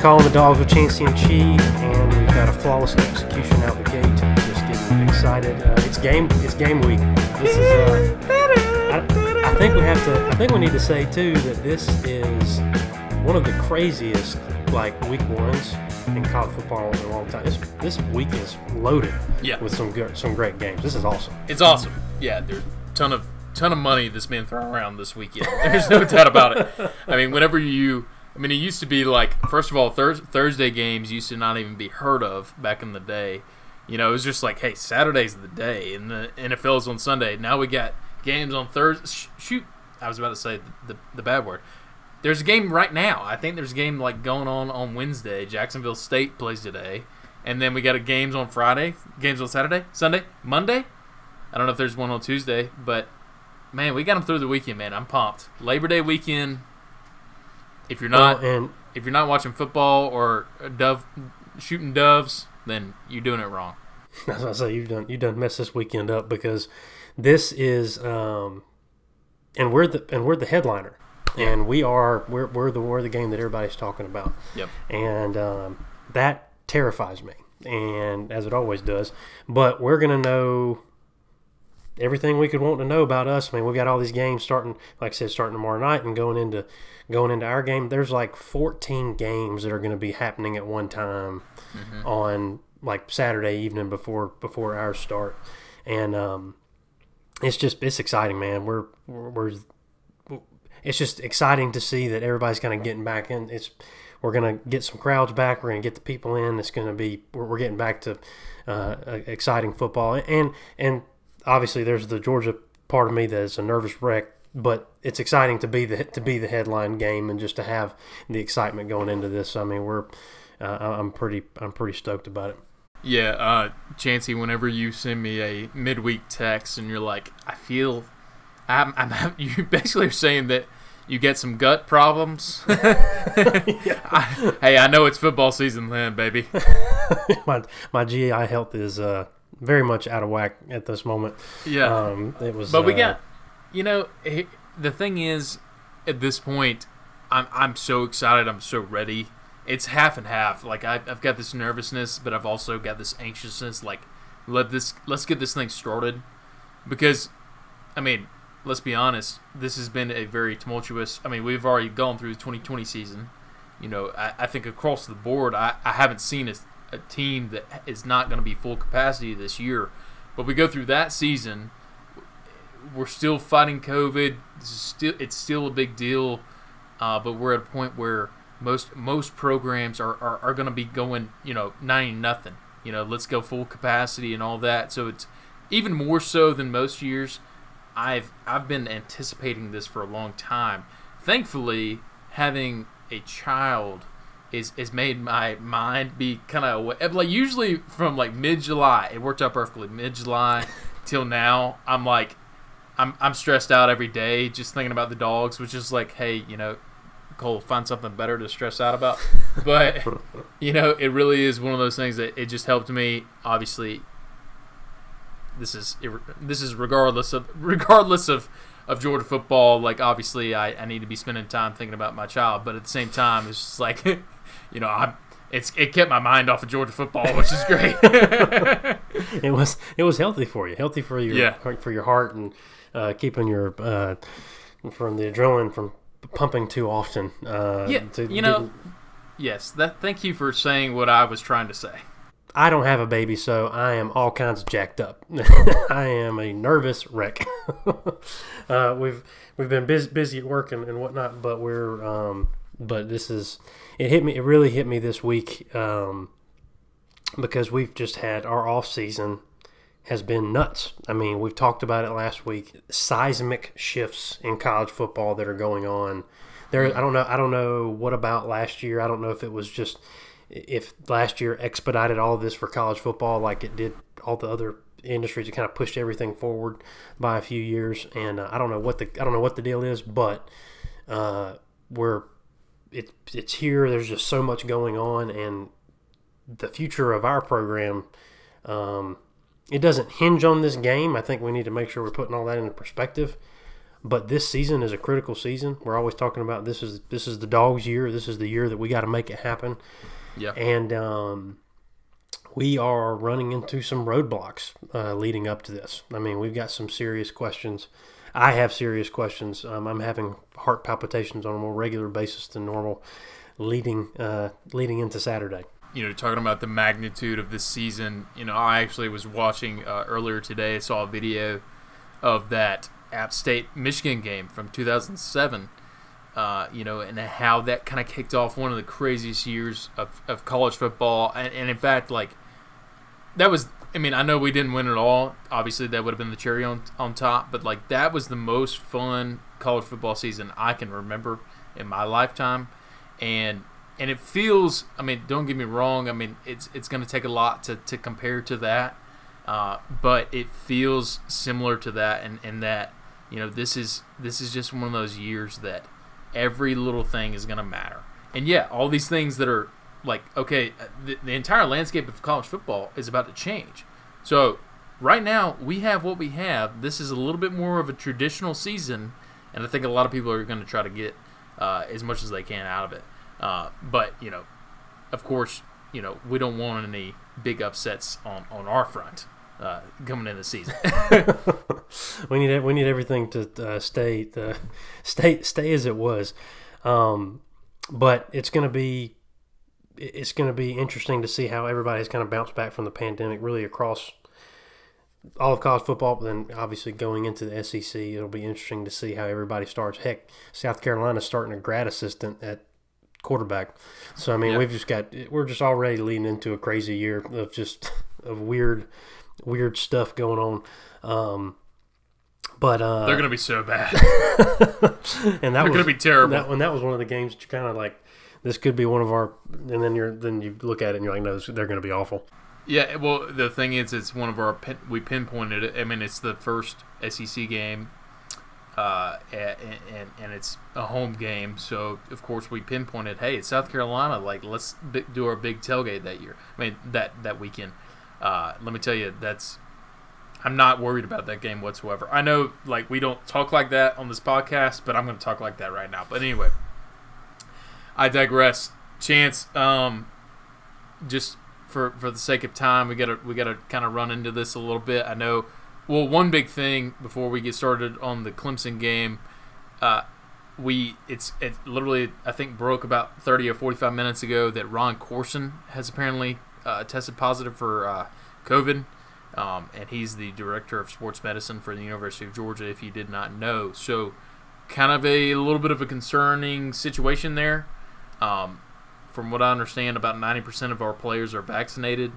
calling the dogs with Chancey and Chi, and we've got a flawless execution out the gate. Just getting excited. Uh, it's game. It's game week. This is. Uh, I, I think we have to. I think we need to say too that this is one of the craziest like week ones in college football in a long time. This, this week is loaded Yeah. with some good, some great games. This is awesome. It's awesome. Yeah, there's a ton of ton of money that's being thrown around this weekend. There's no doubt about it. I mean, whenever you, I mean, it used to be like, first of all, Thurs Thursday games used to not even be heard of back in the day. You know, it was just like, hey, Saturday's the day, and the NFL's on Sunday. Now we got games on Thursday. Sh- shoot, I was about to say the, the, the bad word. There's a game right now. I think there's a game like going on on Wednesday. Jacksonville State plays today, and then we got a games on Friday, games on Saturday, Sunday, Monday. I don't know if there's one on Tuesday, but man, we got them through the weekend, man. I'm pumped. Labor Day weekend. If you're not Well, and if you're not watching football or dove shooting doves, then you're doing it wrong. As I say, you've done you done messed this weekend up because this is um, and we're the and we're the headliner, and we are we're, we're the we're the game that everybody's talking about, Yep. and um, that terrifies me, and as it always does. But we're gonna know everything we could want to know about us. I mean, we've got all these games starting, like I said, starting tomorrow night and going into going into our game. There's like 14 games that are going to be happening at one time on like Saturday evening before before ours start, and um, it's just it's exciting, man. We're we're, we're it's just exciting to see that everybody's kind of getting back in. It's we're gonna get some crowds back. We're gonna get the people in. It's gonna be we're, we're getting back to uh, exciting football. And and obviously there's the Georgia part of me that is a nervous wreck. But it's exciting to be the to be the headline game and just to have the excitement going into this. I mean, we're uh, I'm pretty I'm pretty stoked about it. Yeah, uh, Chancey, whenever you send me a midweek text and you're like, I feel, I'm, I'm, you basically are saying that you get some gut problems. I, hey, I know it's football season then, baby. my my GI health is uh, very much out of whack at this moment. Yeah. Um, it was. But we uh, got, you know, he- the thing is, at this point, I'm I'm so excited. I'm so ready. It's half and half. Like I, I've got this nervousness, but I've also got this anxiousness. Like, let this let's get this thing started, because, I mean, let's be honest. This has been a very tumultuous. I mean, we've already gone through the 2020 season. You know, I, I think across the board, I, I haven't seen a, a team that is not going to be full capacity this year. But we go through that season we're still fighting COVID. Still it's still a big deal, uh, but we're at a point where most most programs are, are, are going to be going you know ninety nothing. You know, let's go full capacity and all that. So it's even more so than most years. I've I've been anticipating this for a long time. Thankfully, having a child is is made my mind be kind of like usually from like mid July. It worked out perfectly. Mid July till now, I'm like I'm I'm stressed out every day just thinking about the dogs, which is like, hey, you know, Cole, find something better to stress out about. But you know, it really is one of those things that it just helped me. Obviously, this is this is regardless of regardless of of Georgia football. Like, obviously, I, I need to be spending time thinking about my child, but at the same time, it's just like, you know, I'm. It's it kept my mind off of Georgia football, which is great. it was it was healthy for you, healthy for your Yeah. for your heart and uh, keeping your uh, from the adrenaline from pumping too often. Uh, yeah, to you know. Yes, that. Thank you for saying what I was trying to say. I don't have a baby, so I am all kinds of jacked up. I am a nervous wreck. uh, we've we've been busy, busy at work and, and whatnot, but we're um, but this is it hit me. It really hit me this week um, because we've just had our off season has been nuts. I mean, we've talked about it last week. Seismic shifts in college football that are going on. There, I don't know. I don't know what about last year. I don't know if it was just if last year expedited all this for college football like it did all the other industries. It kind of pushed everything forward by a few years. And uh, I don't know what the I don't know what the deal is, but uh, we're it, it's here. There's just so much going on, and the future of our program. Um, it doesn't hinge on this game. I think we need to make sure we're putting all that into perspective. But this season is a critical season. We're always talking about this is this is the dog's year. This is the year that we got to make it happen. Yeah. And um, we are running into some roadblocks uh, leading up to this. I mean, we've got some serious questions. I have serious questions. Um, I'm having heart palpitations on a more regular basis than normal, leading uh, leading into Saturday. you know, talking about the magnitude of this season, you know, I actually was watching uh, earlier today. Saw a video of that App State Michigan game from 2007. Uh, you know, and how that kind of kicked off one of the craziest years of, of college football. And, and in fact, like, that was, I mean, I know we didn't win at all. Obviously, that would have been the cherry on, on top. But, like, that was the most fun college football season I can remember in my lifetime. And and it feels i mean don't get me wrong i mean it's it's going to take a lot to, to compare to that uh, but it feels similar to that and, and that you know this is this is just one of those years that every little thing is going to matter and yeah all these things that are like okay uh, the, the entire landscape of college football is about to change. So right now we have what we have. This is a little bit more of a traditional season and i think a lot of people are going to try to get uh, as much as they can out of it. Uh, but you know, of course, you know we don't want any big upsets on, on our front uh, coming in the season. we need we need everything to uh, stay uh, stay stay as it was, um, but it's going to be it's going to be interesting to see how everybody's kind of bounced back from the pandemic, really across all of college football. But then obviously going into the SEC, it'll be interesting to see how everybody starts. Heck, South Carolina's starting a grad assistant at quarterback. So I mean, Yeah. we've just got we're just already leading into a crazy year of just of weird weird stuff going on. Um, but uh, They're going to be so bad. and that They're was going to be terrible. that one. That was one of the games that you kind of like. This could be one of our, and then you're then you look at it and you're like, no, they're going to be awful. Yeah, well, the thing is, it's one of our we pinpointed it. I mean, it's the first SEC game, uh, and, and and it's a home game, so of course we pinpointed, hey, it's South Carolina. Like, let's do our big tailgate that year. I mean, that that weekend. Uh, let me tell you, that's. I'm not worried about that game whatsoever. I know, like, we don't talk like that on this podcast, but I'm going to talk like that right now. But anyway, I digress. Chance, um, just for for the sake of time, we gotta we gotta kind of run into this a little bit. I know. Well, one big thing before we get started on the Clemson game, uh, we it's it literally I think broke about thirty or forty five minutes ago that Ron Courson has apparently uh, tested positive for uh, COVID, um, and he's the director of sports medicine for the University of Georgia. If you did not know, so kind of a little bit of a concerning situation there. Um, from what I understand, about 90% of our players are vaccinated.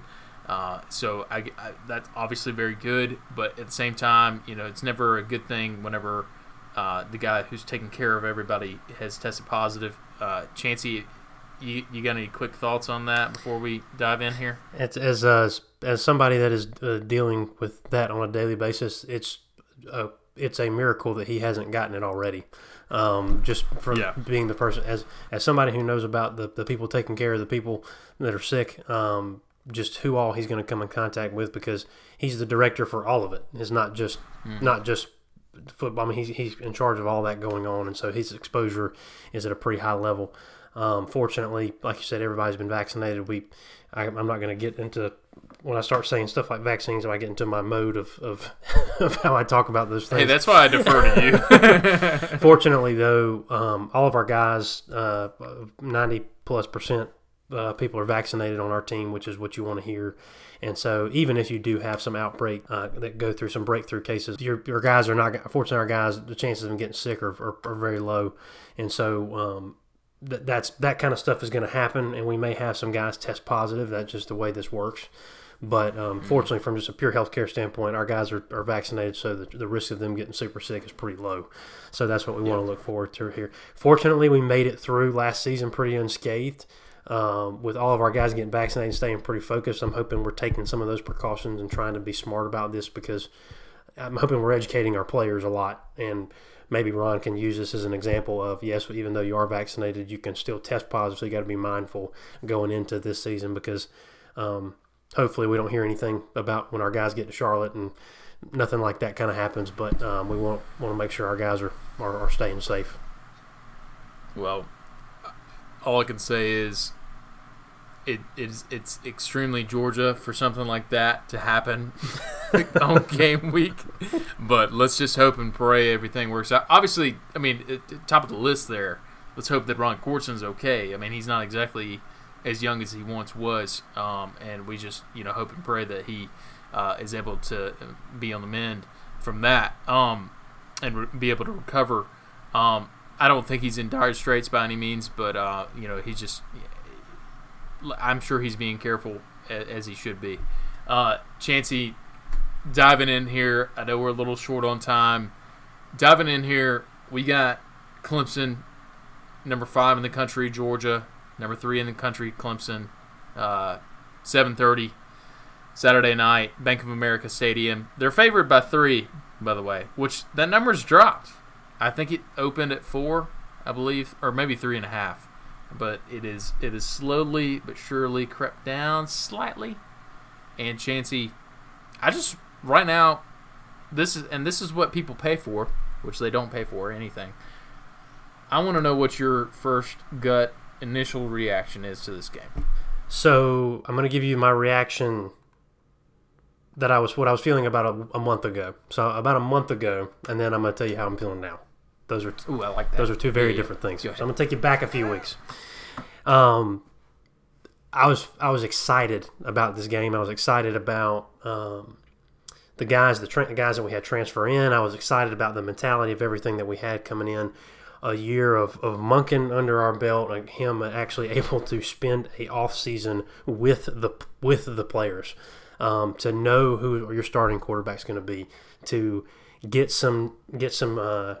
Uh, so I, I- that's obviously very good, but at the same time, you know, it's never a good thing whenever uh, the guy who's taking care of everybody has tested positive. Uh, Chancey, you, you got any quick thoughts on that before we dive in here? It's as uh, as somebody that is uh, dealing with that on a daily basis, it's a it's a miracle that he hasn't gotten it already. Um, just from Yeah. being the person as as somebody who knows about the, the people taking care of the people that are sick, um, just who all he's going to come in contact with because he's the director for all of it. It's not just not just football. I mean, he's, he's in charge of all that going on, and so his exposure is at a pretty high level. Um, fortunately, like you said, everybody's been vaccinated. We, I, I'm not going to get into when I start saying stuff like vaccines. I get into my mode of of, of how I talk about those things. Hey, that's why I defer to you. Fortunately, though, um, all of our guys, uh, 90 plus percent uh, people are vaccinated on our team, which is what you want to hear. And so, even if you do have some outbreak uh, that go through some breakthrough cases, your, your guys are not. Fortunately, our guys, the chances of them getting sick are, are, are very low. And so, um, that that's that kind of stuff is going to happen, and we may have some guys test positive. That's just the way this works. But um, fortunately, from just a pure healthcare standpoint, our guys are, are vaccinated, so the, the risk of them getting super sick is pretty low. So that's what we want to look forward to here. Fortunately, we made it through last season pretty unscathed. Um, with all of our guys getting vaccinated and staying pretty focused, I'm hoping we're taking some of those precautions and trying to be smart about this because I'm hoping we're educating our players a lot. And maybe Ron can use this as an example of yes, even though you are vaccinated, you can still test positive. So you got to be mindful going into this season because um, hopefully we don't hear anything about when our guys get to Charlotte and nothing like that kind of happens. But um, we want want to make sure our guys are, are are staying safe. Well, all I can say is it is it's extremely Georgia for something like that to happen on game week. But let's just hope and pray everything works out. Obviously, I mean, at, top of the list there. Let's hope that Ron Courson's okay. I mean, he's not exactly as young as he once was, um, and we just you know hope and pray that he uh, is able to be on the mend from that um, and re- be able to recover. Um, I don't think he's in dire straits by any means, but uh, you know he's just. I'm sure he's being careful as he should be. Uh, Chancey, diving in here. I know we're a little short on time. Diving in here, we got Clemson, number five in the country, Georgia, number three in the country, Clemson. Uh, 7:30 Saturday night, Bank of America Stadium. They're favored by three, by the way, which that number's dropped. I think it opened at four, I believe, or maybe three and a half. But it is it is slowly but surely crept down slightly. And Chancey, I just right now, this is and this is what people pay for, which they don't pay for anything. I want to know what your first gut initial reaction is to this game. So I'm going to give you my reaction that I was what I was feeling about a, a, month ago. So about a month ago, and then I'm going to tell you how I'm feeling now. Those are Ooh, I like that. those are two very yeah, different things. So I'm going to take you back a few weeks. Um, I was I was excited about this game. I was excited about um, the guys, the tra- guys that we had transfer in. I was excited about the mentality of everything that we had coming in. A year of, of Monken under our belt, and him actually able to spend a off season with the with the players um, to know who your starting quarterback is going to be, to get some get some uh,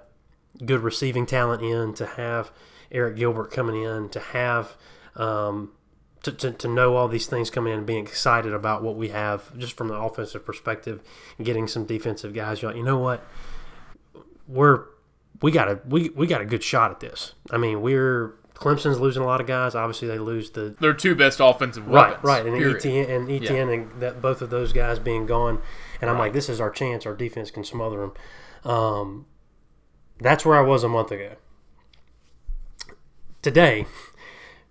good receiving talent in, to have Eric Gilbert coming in, to have um, to, to, to know all these things coming in and being excited about what we have just from the offensive perspective, getting some defensive guys. You're like, you know what, we're we got a we, we got a good shot at this. I mean, we're Clemson's losing a lot of guys. Obviously, they lose the their two best offensive weapons. Right, right, and Etienne and Etienne yeah. and that, both of those guys being gone, and I'm like, this is our chance. Our defense can smother them. Um, that's where I was a month ago. Today,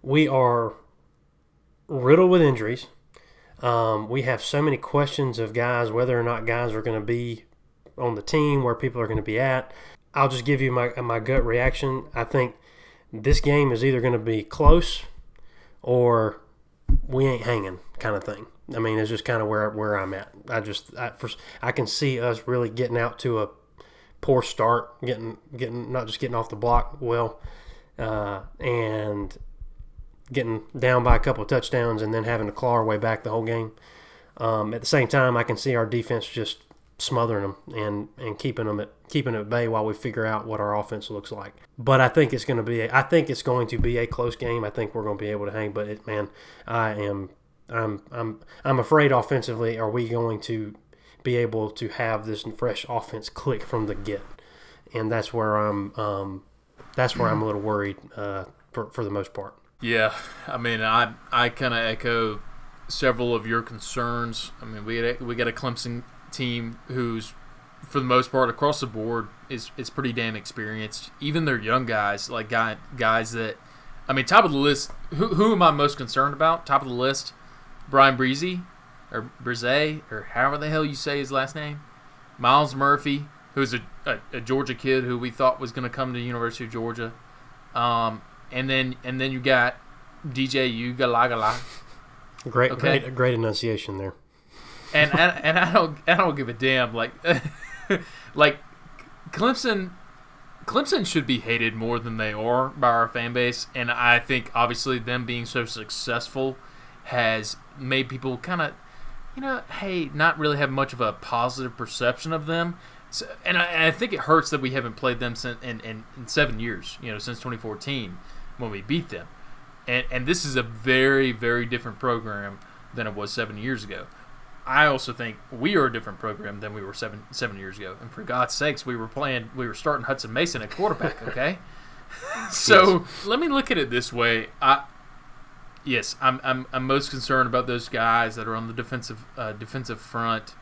we are riddled with injuries. Um, we have so many questions of guys, whether or not guys are going to be on the team, where people are going to be at. I'll just give you my my gut reaction. I think this game is either going to be close or we ain't hanging kind of thing. I mean, it's just kind of where where I'm at. I just I, I can see us really getting out to a poor start, getting getting not just getting off the block well, uh, and getting down by a couple of touchdowns and then having to claw our way back the whole game. Um, at the same time, I can see our defense just smothering them and, and keeping them at keeping it at bay while we figure out what our offense looks like. But I think it's going to be a, I think it's going to be a close game. I think we're going to be able to hang. But it, man, I am I'm I'm I'm afraid offensively. Are we going to be able to have this fresh offense click from the get? And that's where I'm um, that's where I'm a little worried uh, for for the most part. Yeah, I mean, I I kind of echo several of your concerns. I mean, we we got a Clemson team who's for the most part across the board is is pretty damn experienced. Even their young guys, like guy, guys that I mean, top of the list. Who, who am I most concerned about? Top of the list, Bryan Breezy or Brise or however the hell you say his last name. Myles Murphy, who's a, a, a Georgia kid who we thought was going to come to the University of Georgia, um, and then and then you got DJ Uiagalelei. Great, okay? great, great enunciation there and and, and I don't I don't give a damn. Like like Clemson Clemson should be hated more than they are by our fan base, and I think obviously them being so successful has made people kind of, you know, hey, not really have much of a positive perception of them. So, and, I, and I think it hurts that we haven't played them since in, in, in, seven years, you know, since 2014 when we beat them. And, and this is a very, very different program than it was seven years ago. I also think we are a different program than we were seven seven years ago. And for God's sakes, we were playing, we were starting Hutson Mason at quarterback. Okay, so yes. let me look at it this way. I, yes, I'm, I'm I'm most concerned about those guys that are on the defensive uh, defensive front.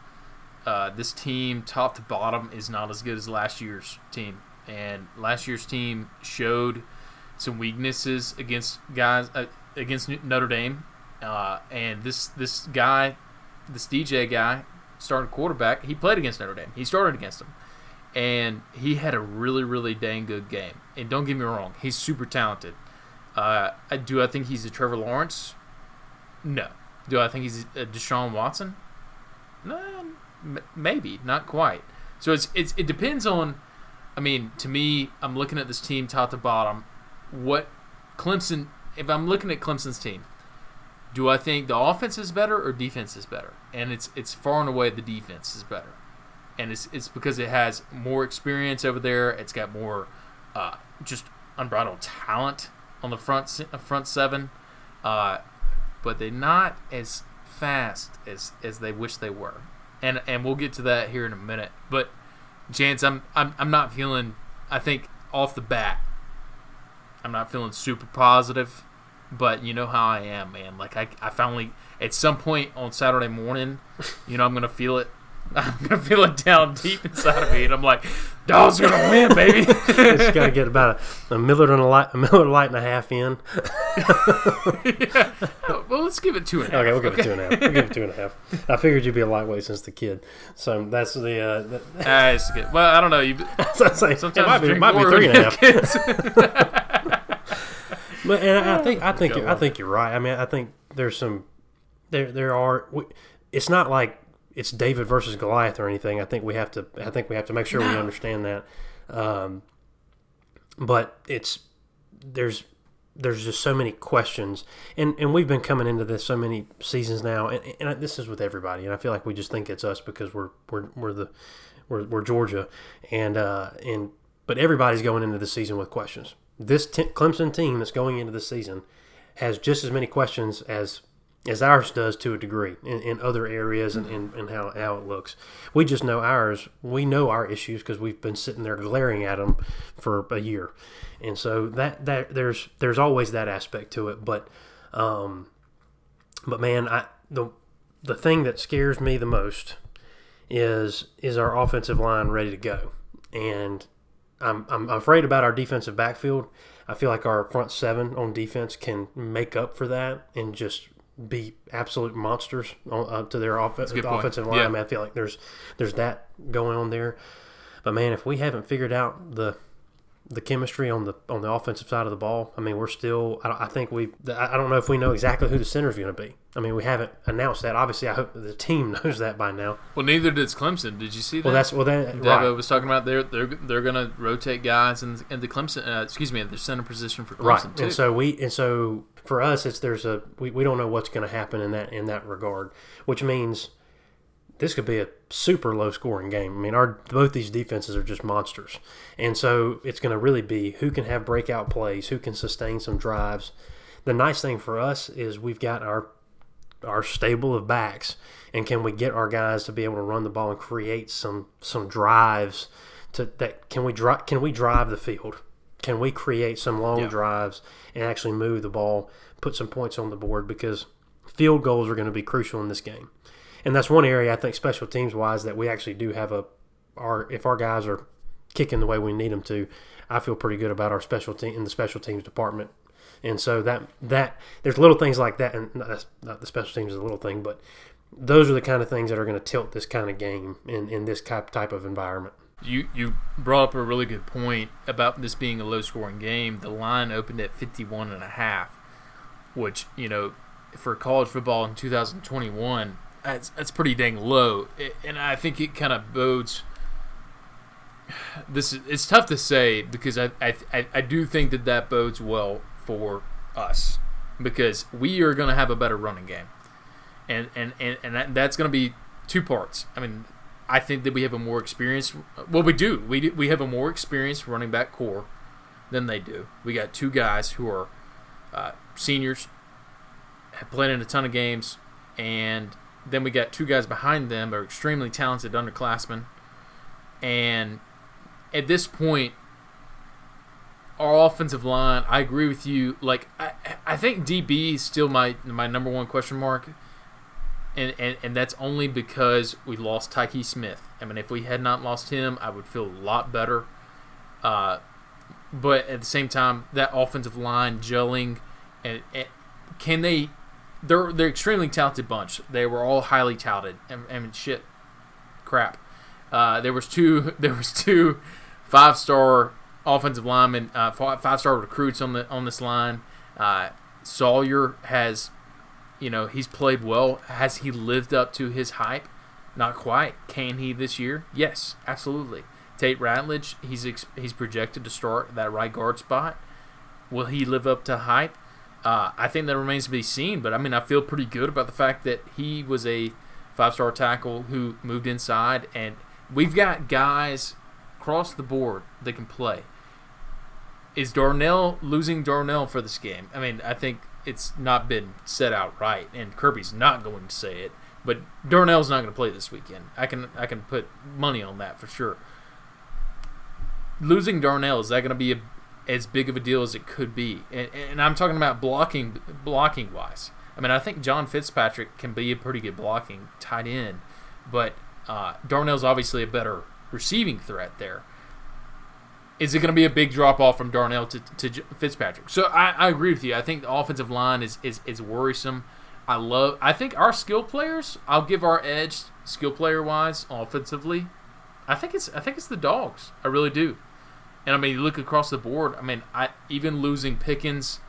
uh, this team, top to bottom, is not as good as last year's team. And last year's team showed some weaknesses against guys uh, against Notre Dame. Uh, and this this guy, this DJ guy, starting quarterback, he played against Notre Dame. He started against them, and he had a really really dang good game. And don't get me wrong, he's super talented. Uh, do I think he's a Trevor Lawrence? No. Do I think he's a Deshaun Watson? No, m- maybe not quite. So it's it's it depends on. I mean, to me, I'm looking at this team top to bottom. What Clemson? If I'm looking at Clemson's team, do I think the offense is better or defense is better? And it's it's far and away the defense is better, and it's it's because it has more experience over there. It's got more uh, just unbridled talent on the front front seven, uh, but they're not as fast as as they wish they were, and and we'll get to that here in a minute. But Chance, I'm I'm I'm not feeling. I think off the bat, I'm not feeling super positive, but you know how I am, man. Like I I finally at some point on Saturday morning, you know I'm gonna feel it I'm gonna feel it down deep inside of me, and I'm like, "Dog's gonna win, baby." Just gotta get about a, a Miller and a light, a Miller light and a half in. yeah. Well, let's give it two and a half. Okay, we'll give it two and a half. We'll give it two and a half. I figured you'd be a lightweight since the kid, so that's the. Uh, that, ah, it's good. Well, I don't know. You sometimes it might be, might be three and a half. But and I, I think I think I think you're right. I mean, I think there's some there there are. It's not like it's David versus Goliath or anything. I think we have to. I think we have to make sure no. we understand that. Um, but it's there's there's just so many questions, and and we've been coming into this so many seasons now, and, and this is with everybody, and I feel like we just think it's us because we're we're we're the we're, we're Georgia, and uh, and but everybody's going into the season with questions. This t- Clemson team that's going into the season has just as many questions as as ours does to a degree in, in other areas and, and, and how, how it looks. We just know ours. We know our issues because we've been sitting there glaring at them for a year, and so that that there's there's always that aspect to it. But um, but man, I the the thing that scares me the most is is our offensive line ready to go, and I'm I'm afraid about our defensive backfield. I feel like our front seven on defense can make up for that and just be absolute monsters on, uh, to their off- offensive line. Yeah. I, mean, I feel like there's there's that going on there. But man, if we haven't figured out the the chemistry on the on the offensive side of the ball, I mean, we're still. I, I think we. I don't know if we know exactly who the center is going to be. I mean, we haven't announced that. Obviously, I hope the team knows that by now. Well, neither does Clemson. Did you see that? Well, that's well. That Dabo right. was talking about they're they're they're going to rotate guys in, in the Clemson. Uh, excuse me, the center position for Clemson right. Too. And so we and so for us, it's there's a we, we don't know what's going to happen in that in that regard, which means this could be a super low scoring game. I mean, our both these defenses are just monsters, and so it's going to really be who can have breakout plays, who can sustain some drives. The nice thing for us is we've got our our stable of backs, and can we get our guys to be able to run the ball and create some some drives to that can we drive can we drive the field can we create some long yeah. drives and actually move the ball, put some points on the board? Because field goals are going to be crucial in this game, and that's one area I think special teams wise that we actually do have a our if our guys are kicking the way we need them to, I feel pretty good about our special team in the special teams department. And so that that there's little things like that, and not, not the special teams is a little thing, but those are the kind of things that are going to tilt this kind of game in, in this type type of environment. You you brought up a really good point about this being a low scoring game. The line opened at 51 and a half, which, you know, for college football in 2021, that's that's pretty dang low. And I think it kind of bodes this is, it's tough to say because I, I I do think that that bodes well for us because we are going to have a better running game, and and and, and that, that's going to be two parts. I mean, I think that we have a more experienced. Well, we do. We we have a more experienced running back core than they do. We got two guys who are uh, seniors, have played in a ton of games, and then we got two guys behind them are extremely talented underclassmen. And at this point, our offensive line, I agree with you. Like I, I think DB is still my my number one question mark and, and and that's only because we lost Tykee Smith. I mean, if we had not lost him, I would feel a lot better. Uh, but at the same time, that offensive line gelling, and, and can they? They're they're extremely talented bunch. They were all highly touted. And, and shit, crap. Uh, there was two. There was two five star offensive linemen, uh, five star recruits on the on this line. Uh, Salyer has, you know, he's played well. Has he lived up to his hype? Not quite. Can he this year? Yes, absolutely. Tate Ratledge, he's ex- he's projected to start that right guard spot. Will he live up to hype? Uh, I think that remains to be seen. But I mean, I feel pretty good about the fact that he was a five-star tackle who moved inside, and we've got guys across the board that can play. Is Darnell losing Darnell for this game? I mean, I think it's not been set out right, and Kirby's not going to say it. But Darnell's not going to play this weekend. I can I can put money on that for sure. Losing Darnell is that going to be a, as big of a deal as it could be? And, and I'm talking about blocking blocking wise. I mean, I think John Fitzpatrick can be a pretty good blocking tight end, but uh, Darnell's obviously a better receiving threat there. Is it going to be a big drop off from Darnell to, to Fitzpatrick? So I, I agree with you. I think the offensive line is, is, is worrisome. I love. I think our skill players. I'll give our edge skill player wise offensively. I think it's I think it's the dogs. I really do. And I mean, you look across the board. I mean, I even losing Pickens,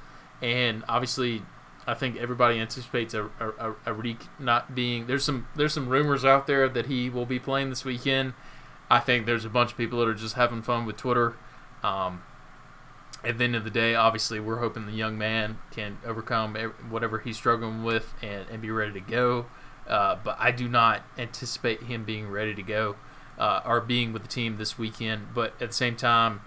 and obviously, I think everybody anticipates a a, Arik not being. There's some there's some rumors out there that he will be playing this weekend. I think there's a bunch of people that are just having fun with Twitter. Um, at the end of the day, obviously, we're hoping the young man can overcome whatever he's struggling with and, and be ready to go. Uh, but I do not anticipate him being ready to go uh, or being with the team this weekend. But at the same time,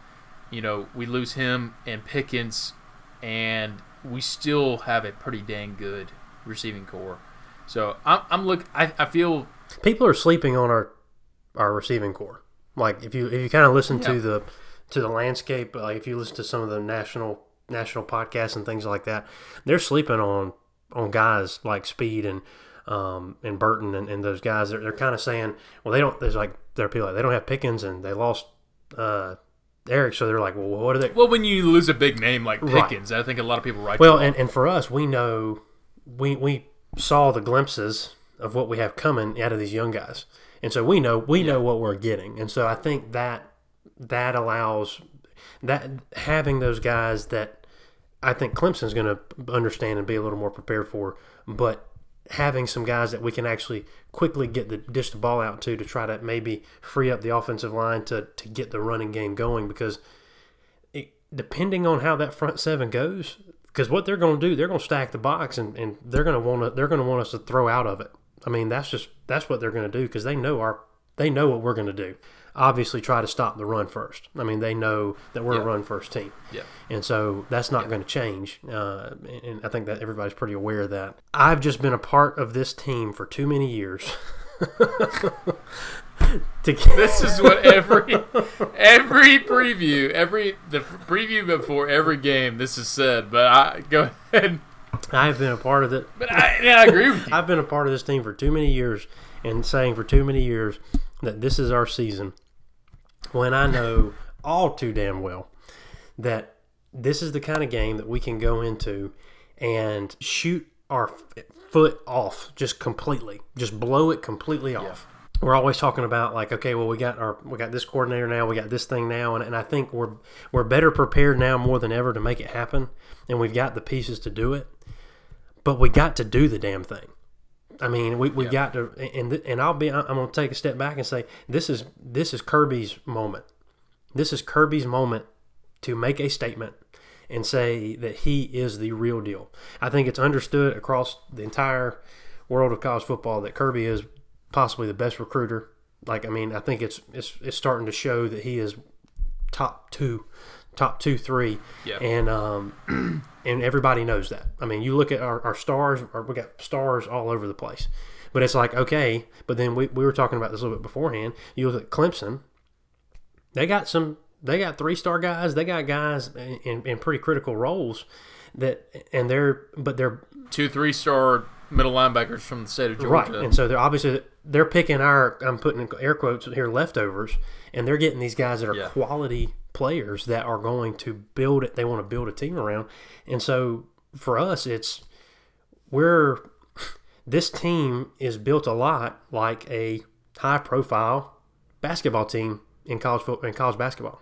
you know, we lose him and Pickens, and we still have a pretty dang good receiving core. So I'm, I'm look. I, I feel people are sleeping on our our receiving core. Like if you if you kind of listen yeah. to the to the landscape, like if you listen to some of the national national podcasts and things like that, they're sleeping on on guys like Speed and um, and Burton and, and those guys. They're, they're kind of saying, well, they don't. There's like there are people like they don't have Pickens and they lost uh, Eric, so they're like, well, what are they? Well, when you lose a big name like Pickens, right. I think a lot of people write. Well, and, and for us, we know we we saw the glimpses of what we have coming out of these young guys and so we know we know what we're getting, and so I think that that allows that having those guys that I think Clemson's going to understand and be a little more prepared for, but having some guys that we can actually quickly get the dish the ball out to to try to maybe free up the offensive line to to get the running game going because it, depending on how that front seven goes because what they're going to do they're going to stack the box and, and they're going to want to they're going to want us to throw out of it I mean, that's just that's what they're going to do because they know our they know what we're going to do. Obviously, try to stop the run first. I mean, they know that we're yeah. a run first team, yeah. and so that's not yeah. going to change. Uh, and I think that everybody's pretty aware of that. I've just been a part of this team for too many years. this is what every every preview, every the preview before every game, this is said. But I go ahead. I've been a part of it. But I, yeah, I agree with you. I've been a part of this team for too many years and saying for too many years that this is our season when I know all too damn well that this is the kind of game that we can go into and shoot our foot off just completely, just blow it completely off. Yeah. We're always talking about like, okay, well, we got our we got this coordinator now, we got this thing now, and, and I think we're we're better prepared now more than ever to make it happen, and we've got the pieces to do it but we got to do the damn thing. I mean, we, we yeah. got to, and and I'll be, I'm going to take a step back and say this is this is Kirby's moment. This is Kirby's moment to make a statement and say that he is the real deal. I think it's understood across the entire world of college football that Kirby is possibly the best recruiter. Like, I mean, I think it's it's it's starting to show that he is top two top two, three, yeah. and um, and everybody knows that. I mean, you look at our, our stars, or we got stars all over the place. But it's like okay, but then we, we were talking about this a little bit beforehand. You look at Clemson; they got some, they got three star guys, they got guys in, in pretty critical roles that, and they're but they're two three star middle linebackers from the state of Georgia. Right, and so they're obviously they're picking our. I'm putting air quotes here leftovers, and they're getting these guys that are Yeah. quality players that are going to build it. They want to build a team around, and so for us, it's we're this team is built a lot like a high profile basketball team in college football in college basketball.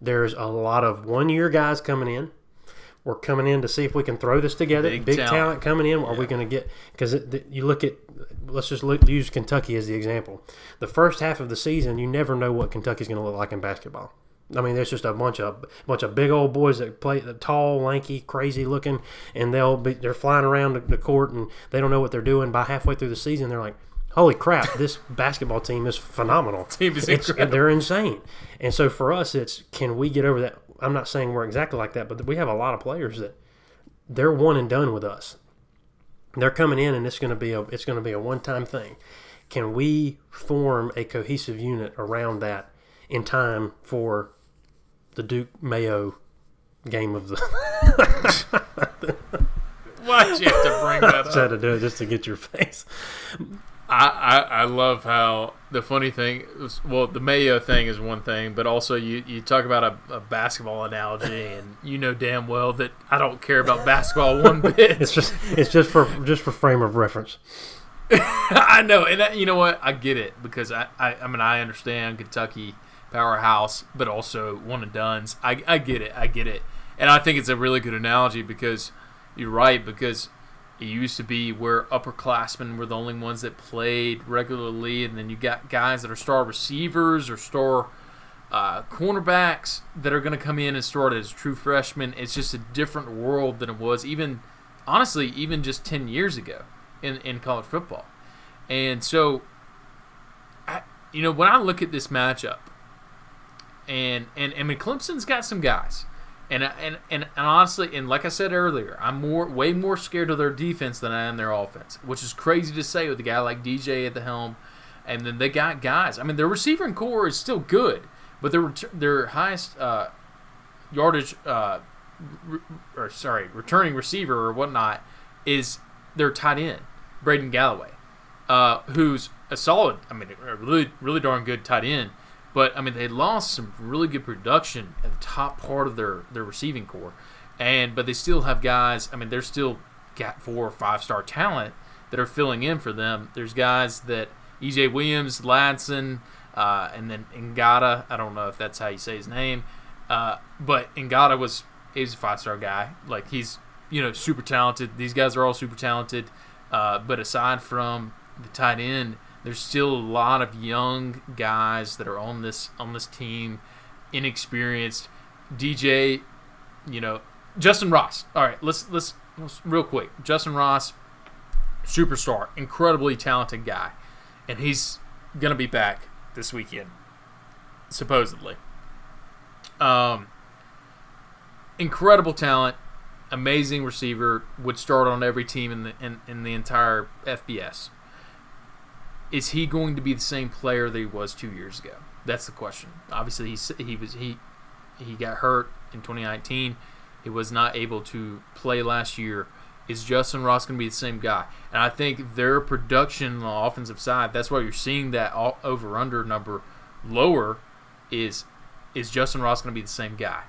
There's a lot of one year guys coming in. We're coming in to see if we can throw this together. Big Big, talent. talent. coming in. Are we going to get? Because you look at, let's just look, use Kentucky as the example. The first half of the season, you never know what Kentucky's going to look like in basketball. I mean, there's just a bunch of bunch of big old boys that play the tall, lanky, crazy looking, and they'll be they're flying around the, the court and they don't know what they're doing. By halfway through the season, they're like, "Holy crap! This basketball team is phenomenal. Team is It's- incredible. They're insane." And so for us, it's can we get over that? I'm not saying we're exactly like that, but we have a lot of players that they're one and done with us. They're coming in, and it's going to be a it's going to be a one time thing. Can we form a cohesive unit around that in time for the Duke Mayo game of the? Why'd you have to bring that I up? had to do it just to get your face. I, I, I love how the funny thing is, well, the Mayo thing is one thing, but also you, you talk about a, a basketball analogy, and you know damn well that I don't care about basketball one bit. It's just it's just for just for frame of reference. I know, and that, you know what? I get it because I, I, I mean, I understand Kentucky powerhouse, but also one and duns. I, I get it, I get it, and I think it's a really good analogy because you're right because it used to be where upperclassmen were the only ones that played regularly, and then you got guys that are star receivers or star uh, cornerbacks that are going to come in and start as true freshmen. It's just a different world than it was even, honestly, even just ten years ago in in college football. And so, I, you know, when I look at this matchup, and and I mean, Clemson's got some guys, and and and, and honestly, and like I said earlier, I'm more way more scared of their defense than I am their offense, which is crazy to say with a guy like DJ at the helm, and then they got guys. I mean, their receiving core is still good, but their their highest uh, yardage, uh, re- or sorry, returning receiver or whatnot is their tight end, Braden Galloway, uh, who's a solid, I mean, a really, really darn good tight end. But I mean, they lost some really good production at the top part of their their receiving core, and but they still have guys. I mean, they're still got four or five star talent that are filling in for them. There's guys that EJ Williams, Ladson, uh, and then Ngata. I don't know if that's how you say his name, uh, but Ngata was he's a five star guy. Like he's you know super talented. These guys are all super talented. Uh, but aside from the tight end, there's still a lot of young guys that are on this on this team, inexperienced. DJ, you know, Justin Ross. All right, let's let's, let's real quick. Justin Ross, superstar, incredibly talented guy, and he's gonna be back this weekend, supposedly. Um, incredible talent, amazing receiver, would start on every team in the in, in the entire FBS. Is he going to be the same player that he was two years ago? That's the question. Obviously, he he was he he got hurt in 2019. He was not able to play last year. Is Justin Ross going to be the same guy? And I think their production on the offensive side, that's why you're seeing that over under number lower. Is is Justin Ross going to be the same guy?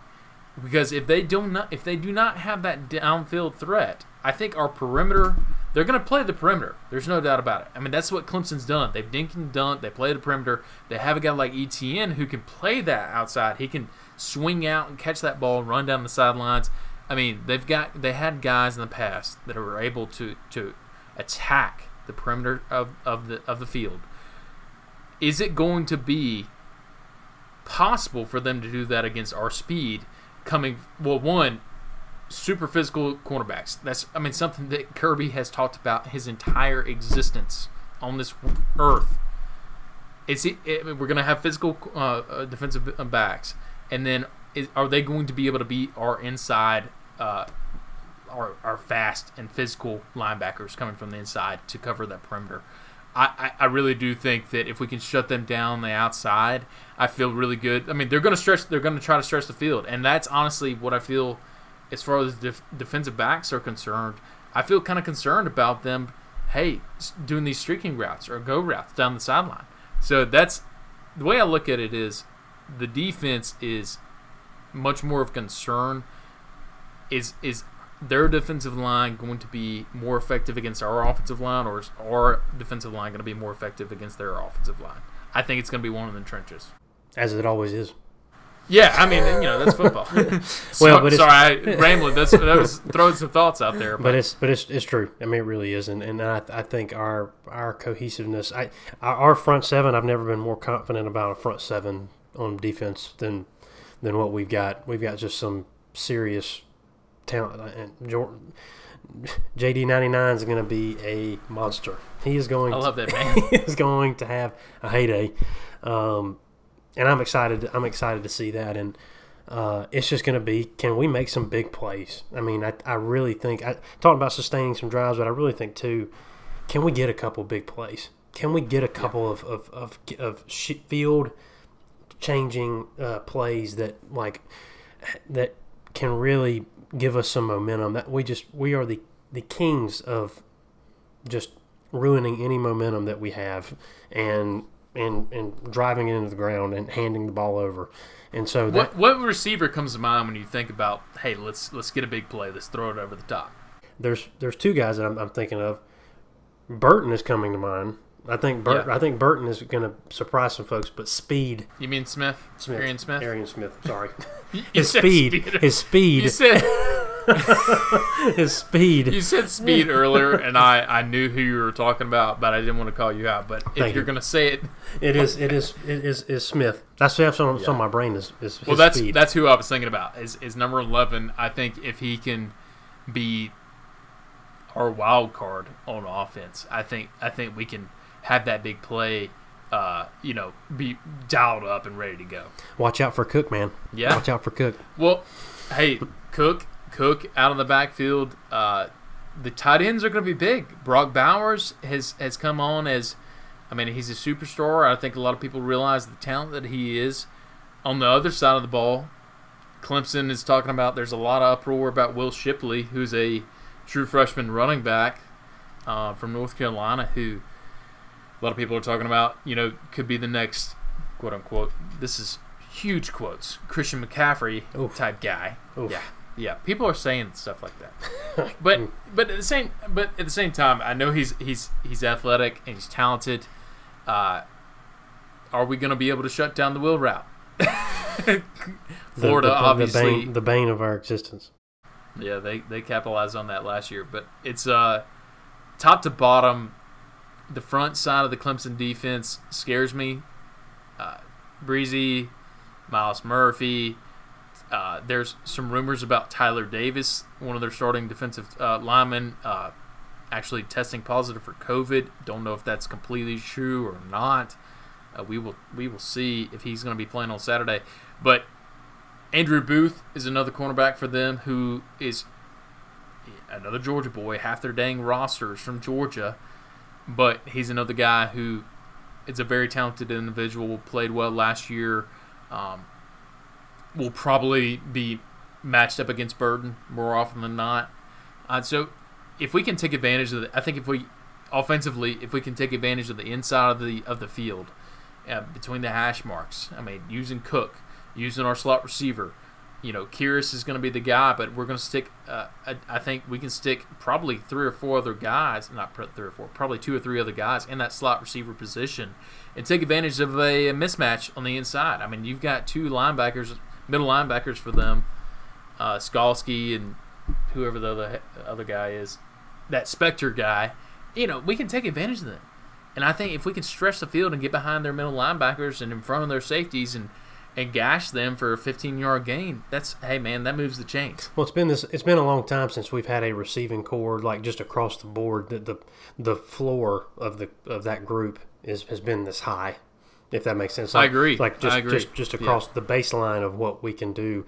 Because if they do not if they do not have that downfield threat, I think our perimeter they're going to play the perimeter. There's no doubt about it. I mean, that's what Clemson's done. They've dink and dunk. They play the perimeter. They have a guy like Etienne who can play that outside. He can swing out and catch that ball, run down the sidelines. I mean, they've got they had guys in the past that were able to to attack the perimeter of, of the of the field. Is it going to be possible for them to do that against our speed? Coming well, one super physical cornerbacks. That's I mean something that Kirby has talked about his entire existence on this earth. It's it, we're going to have physical uh, uh, defensive backs, and then is, are they going to be able to beat our inside, uh, our our fast and physical linebackers coming from the inside to cover that perimeter? I, I, I really do think that if we can shut them down the outside, I feel really good. I mean, they're going to stretch. They're going to try to stretch the field, and that's honestly what I feel as far as def- defensive backs are concerned, I feel kind of concerned about them hey, doing these streaking routes or go routes down the sideline. So that's the way I look at it is the defense is much more of concern. Is is their defensive line going to be more effective against our offensive line, or is our defensive line going to be more effective against their offensive line? I think it's going to be one in the trenches. as it always is. Yeah, I mean, you know, that's football. so, Well, but sorry, I rambling. That's that was throwing some thoughts out there, But but, it's but it's, it's true. I mean, it really is, and, and I, I think our our cohesiveness, I our our front seven. I've never been more confident about a front seven on defense than than what we've got. We've got just some serious talent, and Jordan, JD ninety nine is going to be a monster. He is going. I love that man. he is going to have a heyday, um, and I'm excited. I'm excited to see that, and uh, it's just going to be can we make some big plays? I mean, I, I really think I talking about sustaining some drives, but I really think too, can we get a couple big plays? Can we get a couple of of of, of sh- field changing uh, plays that like that can really give us some momentum? That we just we are the the kings of just ruining any momentum that we have and and and driving it into the ground and handing the ball over. And so that what what receiver comes to mind when you think about, hey, let's let's get a big play, let's throw it over the top? there's there's two guys that I'm, I'm thinking of. Burton is coming to mind. I think Burt, Yeah. I think Burton is going to surprise some folks, but speed You mean Smith? Smith, Arian Smith? Arian Smith. Sorry, his speed, speed. his speed, You said his speed. you said speed earlier, and I, I knew who you were talking about, but I didn't want to call you out. But if Thank you're you. gonna say it, It is it is it is, is Smith. That's that's on, Yeah. my brain is is well, that's speed. that's who I was thinking about. Is is number eleven? I think if he can be our wild card on offense, I think I think we can have that big play. Uh, you know, be dialed up and ready to go. Watch out for Cook, man. Yeah. Watch out for Cook. Well, hey, Cook, Cook out of the backfield. Uh, the tight ends are going to be big. Brock Bowers has has come on as, I mean, he's a superstar. I think a lot of people realize the talent that he is. On the other side of the ball, Clemson is talking about. There's a lot of uproar about Will Shipley, who's a true freshman running back uh, from North Carolina, who a lot of people are talking about. You know, could be the next quote unquote. This is huge quotes. Christian McCaffrey Oof. type guy. Oof. Yeah, yeah. People are saying stuff like that, but but at the same but at the same time, I know he's he's he's athletic and he's talented. Uh, are we going to be able to shut down the wheel route? Florida, the, the, obviously, the bane, the bane of our existence. yeah, they they capitalized on that last year, but it's uh top to bottom. The front side of the Clemson defense scares me. Uh, Bresee, Myles Murphy. Uh, there's some rumors about Tyler Davis, one of their starting defensive uh, linemen, uh, actually testing positive for COVID. Don't know if that's completely true or not. Uh, we will we will see if he's going to be playing on Saturday. But Andrew Booth is another cornerback for them who is another Georgia boy. Half their dang roster is from Georgia, but he's another guy who is a very talented individual. Played well last year. Um, will probably be matched up against Burton more often than not. Uh, so if we can take advantage of the, I think if we offensively, if we can take advantage of the inside of the of the field uh, between the hash marks, I mean, using Cook, using our slot receiver, you know, Kearis is going to be the guy, but we're going to stick. Uh, I, I think we can stick probably three or four other guys, not three or four, probably two or three other guys in that slot receiver position, and take advantage of a, mismatch on the inside. I mean, you've got two linebackers, middle linebackers for them, uh, Skalski and whoever the other other guy is, that Spector guy. You know, we can take advantage of them. And I think if we can stretch the field and get behind their middle linebackers and in front of their safeties and and gash them for a 15 yard gain, that's hey man, that moves the chains. Well, it's been this. It's been a long time since we've had a receiving corps like just across the board. The the, the floor of the of that group is has been this high. If that makes sense. I agree. Like just agree. just just Yeah. across the baseline of what we can do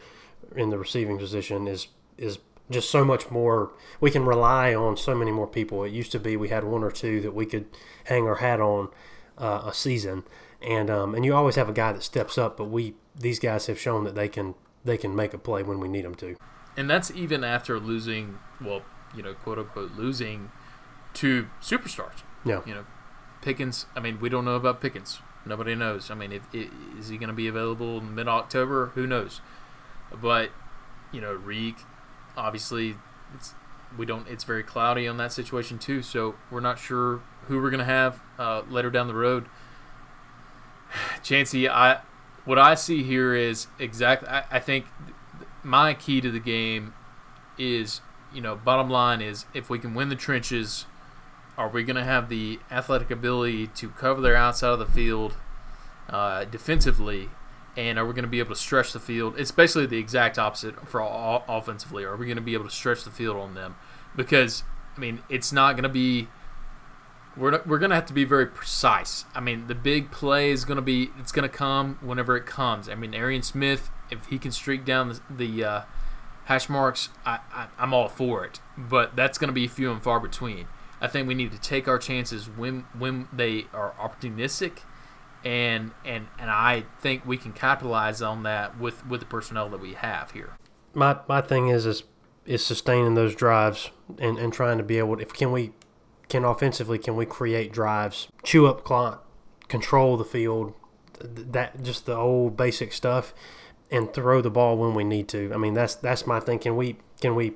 in the receiving position is is just so much more. We can rely on so many more people. It used to be we had one or two that we could hang our hat on uh, a season, and um, and you always have a guy that steps up. But we these guys have shown that they can they can make a play when we need them to. And that's even after losing, well, you know, quote unquote, losing two superstars. Yeah. You know, Pickens. I mean, we don't know about Pickens. Nobody knows. I mean, if, i is he going to be available mid October? Who knows? But you know, Reek, obviously, it's we don't. It's very cloudy on that situation too. So we're not sure who we're going to have uh, later down the road. Chancey, I what I see here is exactly. I, I think my key to the game is, you know, bottom line is if we can win the trenches, are we going to have the athletic ability to cover their outside of the field uh, defensively? And are we going to be able to stretch the field? It's basically the exact opposite for all, offensively. Are we going to be able to stretch the field on them? Because I mean, it's not going to be. We're, we're going to have to be very precise. I mean, the big play is going to be it's going to come whenever it comes. I mean, Arian Smith, if he can streak down the, the uh, hash marks, I, I, I'm all for it. But that's going to be few and far between. I think we need to take our chances when when they are opportunistic, and and and I think we can capitalize on that with with the personnel that we have here. My my thing is is is sustaining those drives and, and trying to be able to, if can we can offensively can we create drives, chew up clock, control the field, that just the old basic stuff, and throw the ball when we need to. I mean that's that's my thing. Can we can we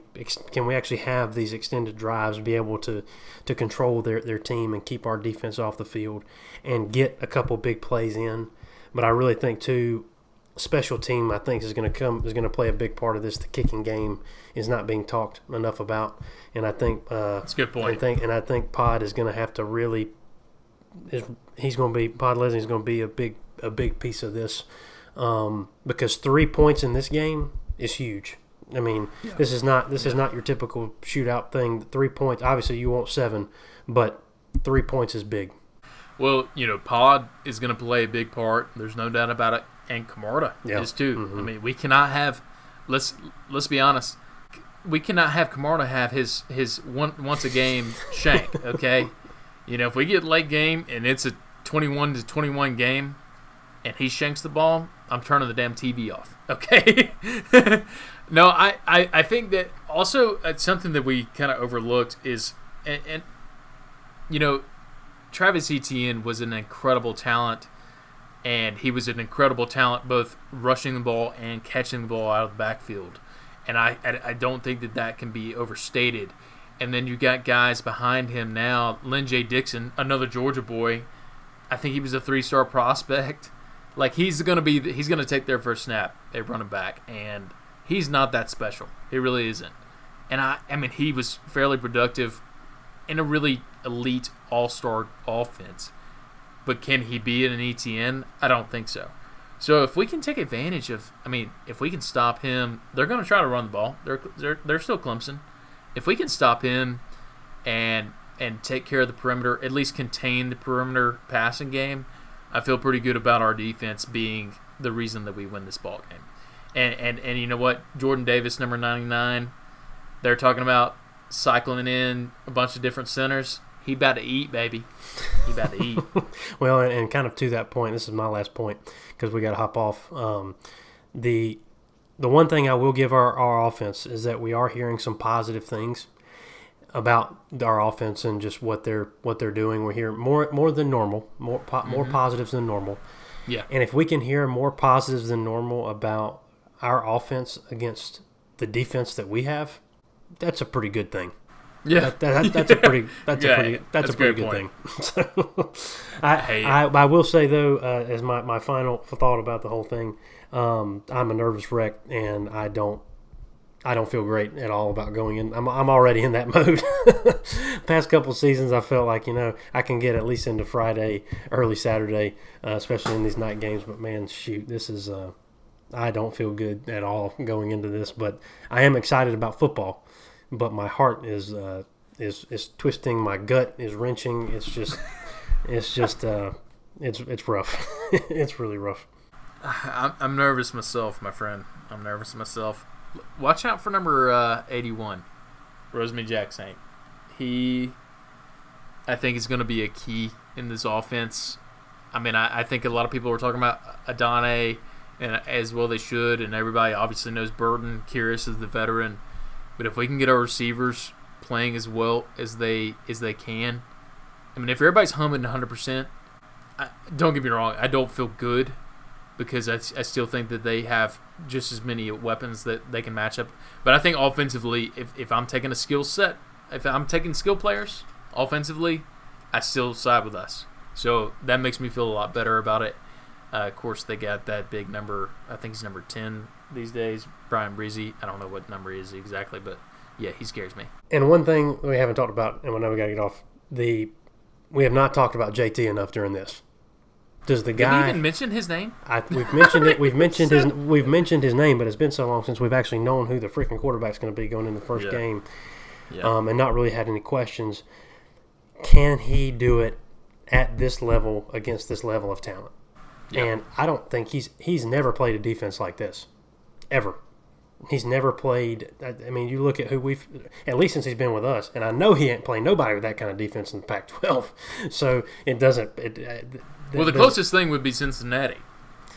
can we actually have these extended drives, be able to to control their their team and keep our defense off the field and get a couple big plays in? But I really think too special team I think is going to come is going to play a big part of this. The kicking game is not being talked enough about, and I think uh, that's a good point. I think and I think Pod is going to have to really is he's going to be Podlesny is going to be a big a big piece of this um, because three points in this game is huge. I mean, yeah. this is not this yeah. is not your typical shootout thing. Three points, obviously, you want seven, but three points is big. Well, you know, Pod is going to play a big part. There's no doubt about it, and Camarda yeah. is too. Mm-hmm. I mean, we cannot have. Let's let's be honest. We cannot have Camarda have his his one once a game shank. Okay, you know, if we get late game and it's a 21 to 21 game, and he shanks the ball, I'm turning the damn TV off. Okay. no, I, I, I think that also uh, something that we kind of overlooked is, and, and you know, Travis Etienne was an incredible talent, and he was an incredible talent both rushing the ball and catching the ball out of the backfield. And I, I, I don't think that that can be overstated. And then you got guys behind him now, Lyn-J Dixon, another Georgia boy. I think he was a three-star prospect. Like he's gonna be, he's gonna take their first snap, they run him back, and he's not that special. He really isn't. And I, I mean, he was fairly productive in a really elite all-star offense. But can he be in an Etienne? I don't think so. So if we can take advantage of, I mean, if we can stop him, they're going to try to run the ball. They're they're they're still Clemson. If we can stop him and and take care of the perimeter, at least contain the perimeter passing game, I feel pretty good about our defense being the reason that we win this ball game. And and and you know what, Jordan Davis, number ninety nine, they're talking about cycling in a bunch of different centers. He about to eat, baby. He about to eat. well, and, and, kind of to that point, this is my last point because we got to hop off. Um, the the one thing I will give our, our offense is that we are hearing some positive things about our offense and just what they're what they're doing. We're hearing more more than normal, more po- mm-hmm. more positives than normal. Yeah. And if we can hear more positives than normal about our offense against the defense that we have, that's a pretty good thing. Yeah, that, that, that's a pretty that's yeah, a pretty that's, that's a pretty good point. thing. so, I, I, I will say though, uh, as my, my final thought about the whole thing, um, I'm a nervous wreck, and I don't I don't feel great at all about going in. I'm, I'm already in that mode. Past couple seasons, I felt like you know I can get at least into Friday, early Saturday, uh, especially in these night games. But man, shoot, this is uh, I don't feel good at all going into this. But I am excited about football but my heart is uh, is is twisting. My gut is wrenching. It's just it's just uh, it's it's rough. it's really rough. I'm, I'm nervous myself, my friend. I'm nervous myself. Watch out for number uh, 81, Rosemy-Jacksaint. He, I think, is going to be a key in this offense. I mean, I, I think a lot of people were talking about Adane, and as well they should, and everybody obviously knows Burton. Kearis is the veteran. But if we can get our receivers playing as well as they as they can. I mean, if everybody's humming 100, percent don't get me wrong, I don't feel good because I, I still think that they have just as many weapons that they can match up. But I think offensively, if, if I'm taking a skill set, if I'm taking skill players offensively, I still side with us. So that makes me feel a lot better about it. Uh, of course, they got that big number. I think he's number 10 these days, Bryan Bresee. I don't know what number he is exactly, but yeah, he scares me. And one thing we haven't talked about, and I know we got to get off the, we have not talked about JT enough during this. Does the Did guy? we even mention his name? I, we've mentioned it. We've mentioned his. We've mentioned his name, but it's been so long since we've actually known who the freaking quarterback's going to be going in the first Yeah. game, Yeah. um, and not really had any questions. Can he do it at this level against this level of talent? Yeah. And I don't think he's he's never played a defense like this, ever. He's never played. I I mean, you look at who we've at least since he's been with us, and I know he ain't played nobody with that kind of defense in the Pac-12. So it doesn't. It, uh, well, the closest thing would be Cincinnati.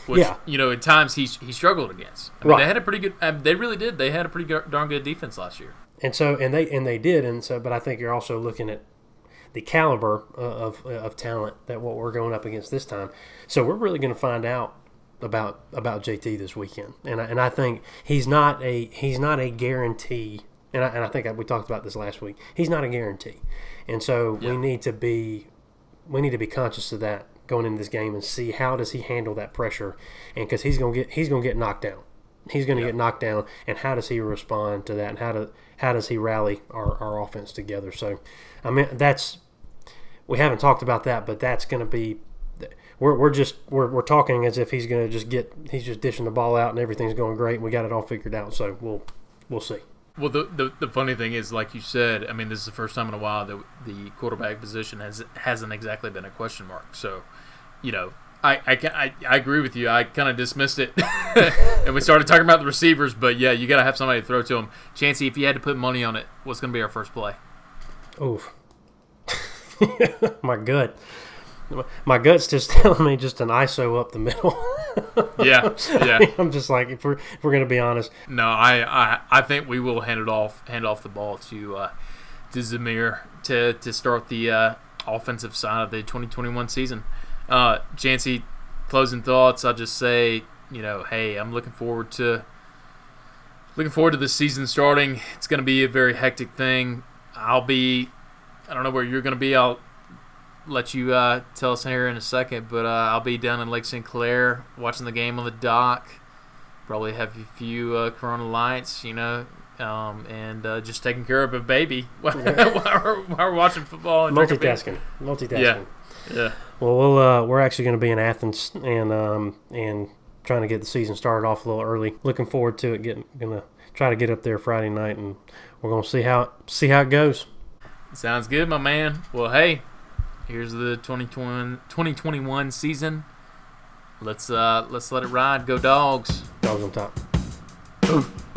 Which, Yeah. you know, at times he, he struggled against. I mean, Right. they had a pretty good. Um, they really did. They had a pretty darn good defense last year. And so, and they and they did, and so, but I think you're also looking at the caliber uh, of of talent that what we're going up against this time. So we're really going to find out about about JT this weekend, and I, and I think he's not a he's not a guarantee. And I, and I think we talked about this last week. He's not a guarantee, and so Yeah. we need to be we need to be conscious of that going into this game and see how does he handle that pressure, and because he's gonna get he's gonna get knocked down, he's gonna Yeah. get knocked down, and how does he respond to that, and how do how does he rally our, our offense together? So, I mean that's we haven't talked about that, but that's gonna be we're, we're just we're, we're talking as if he's gonna just get he's just dishing the ball out and everything's going great. and We got it all figured out, so we'll we'll see. Well, the, the the funny thing is, like you said, I mean, this is the first time in a while that the quarterback position has hasn't exactly been a question mark. So, you know, I I, I, I agree with you. I kind of dismissed it, and we started talking about the receivers. But yeah, you got to have somebody to throw to them. Chancey, if you had to put money on it, what's going to be our first play? Oof. my gut. My gut's just telling me just an ISO up the middle. Yeah, yeah. I'm just like, if we're, if we're going to be honest, No, I, I I think we will hand it off hand off the ball to uh, to Zamir to to start the uh, offensive side of the 2021 season. Uh, Chancey, closing thoughts. I'll just say, you know, hey, I'm looking forward to looking forward to the season starting. It's going to be a very hectic thing. I'll be, I don't know where you're going to be. I'll let you uh, tell us here in a second, but uh, I'll be down in Lake Sinclair watching the game on the dock probably have a few uh, Corona Lights, you know, um, and uh, just taking care of a baby while, we're, while we're watching football and multitasking. Multitasking. Yeah. Yeah, Well, we'll uh, we're actually going to be in Athens and um, and trying to get the season started off a little early. Looking forward to it. Getting gonna try to get up there Friday night, and we're gonna see how see how it goes. sounds good, my man. Well, hey, here's the 2021, 2021 season. Let's uh let's let it ride. Go dogs. Dogs on top. Ooh.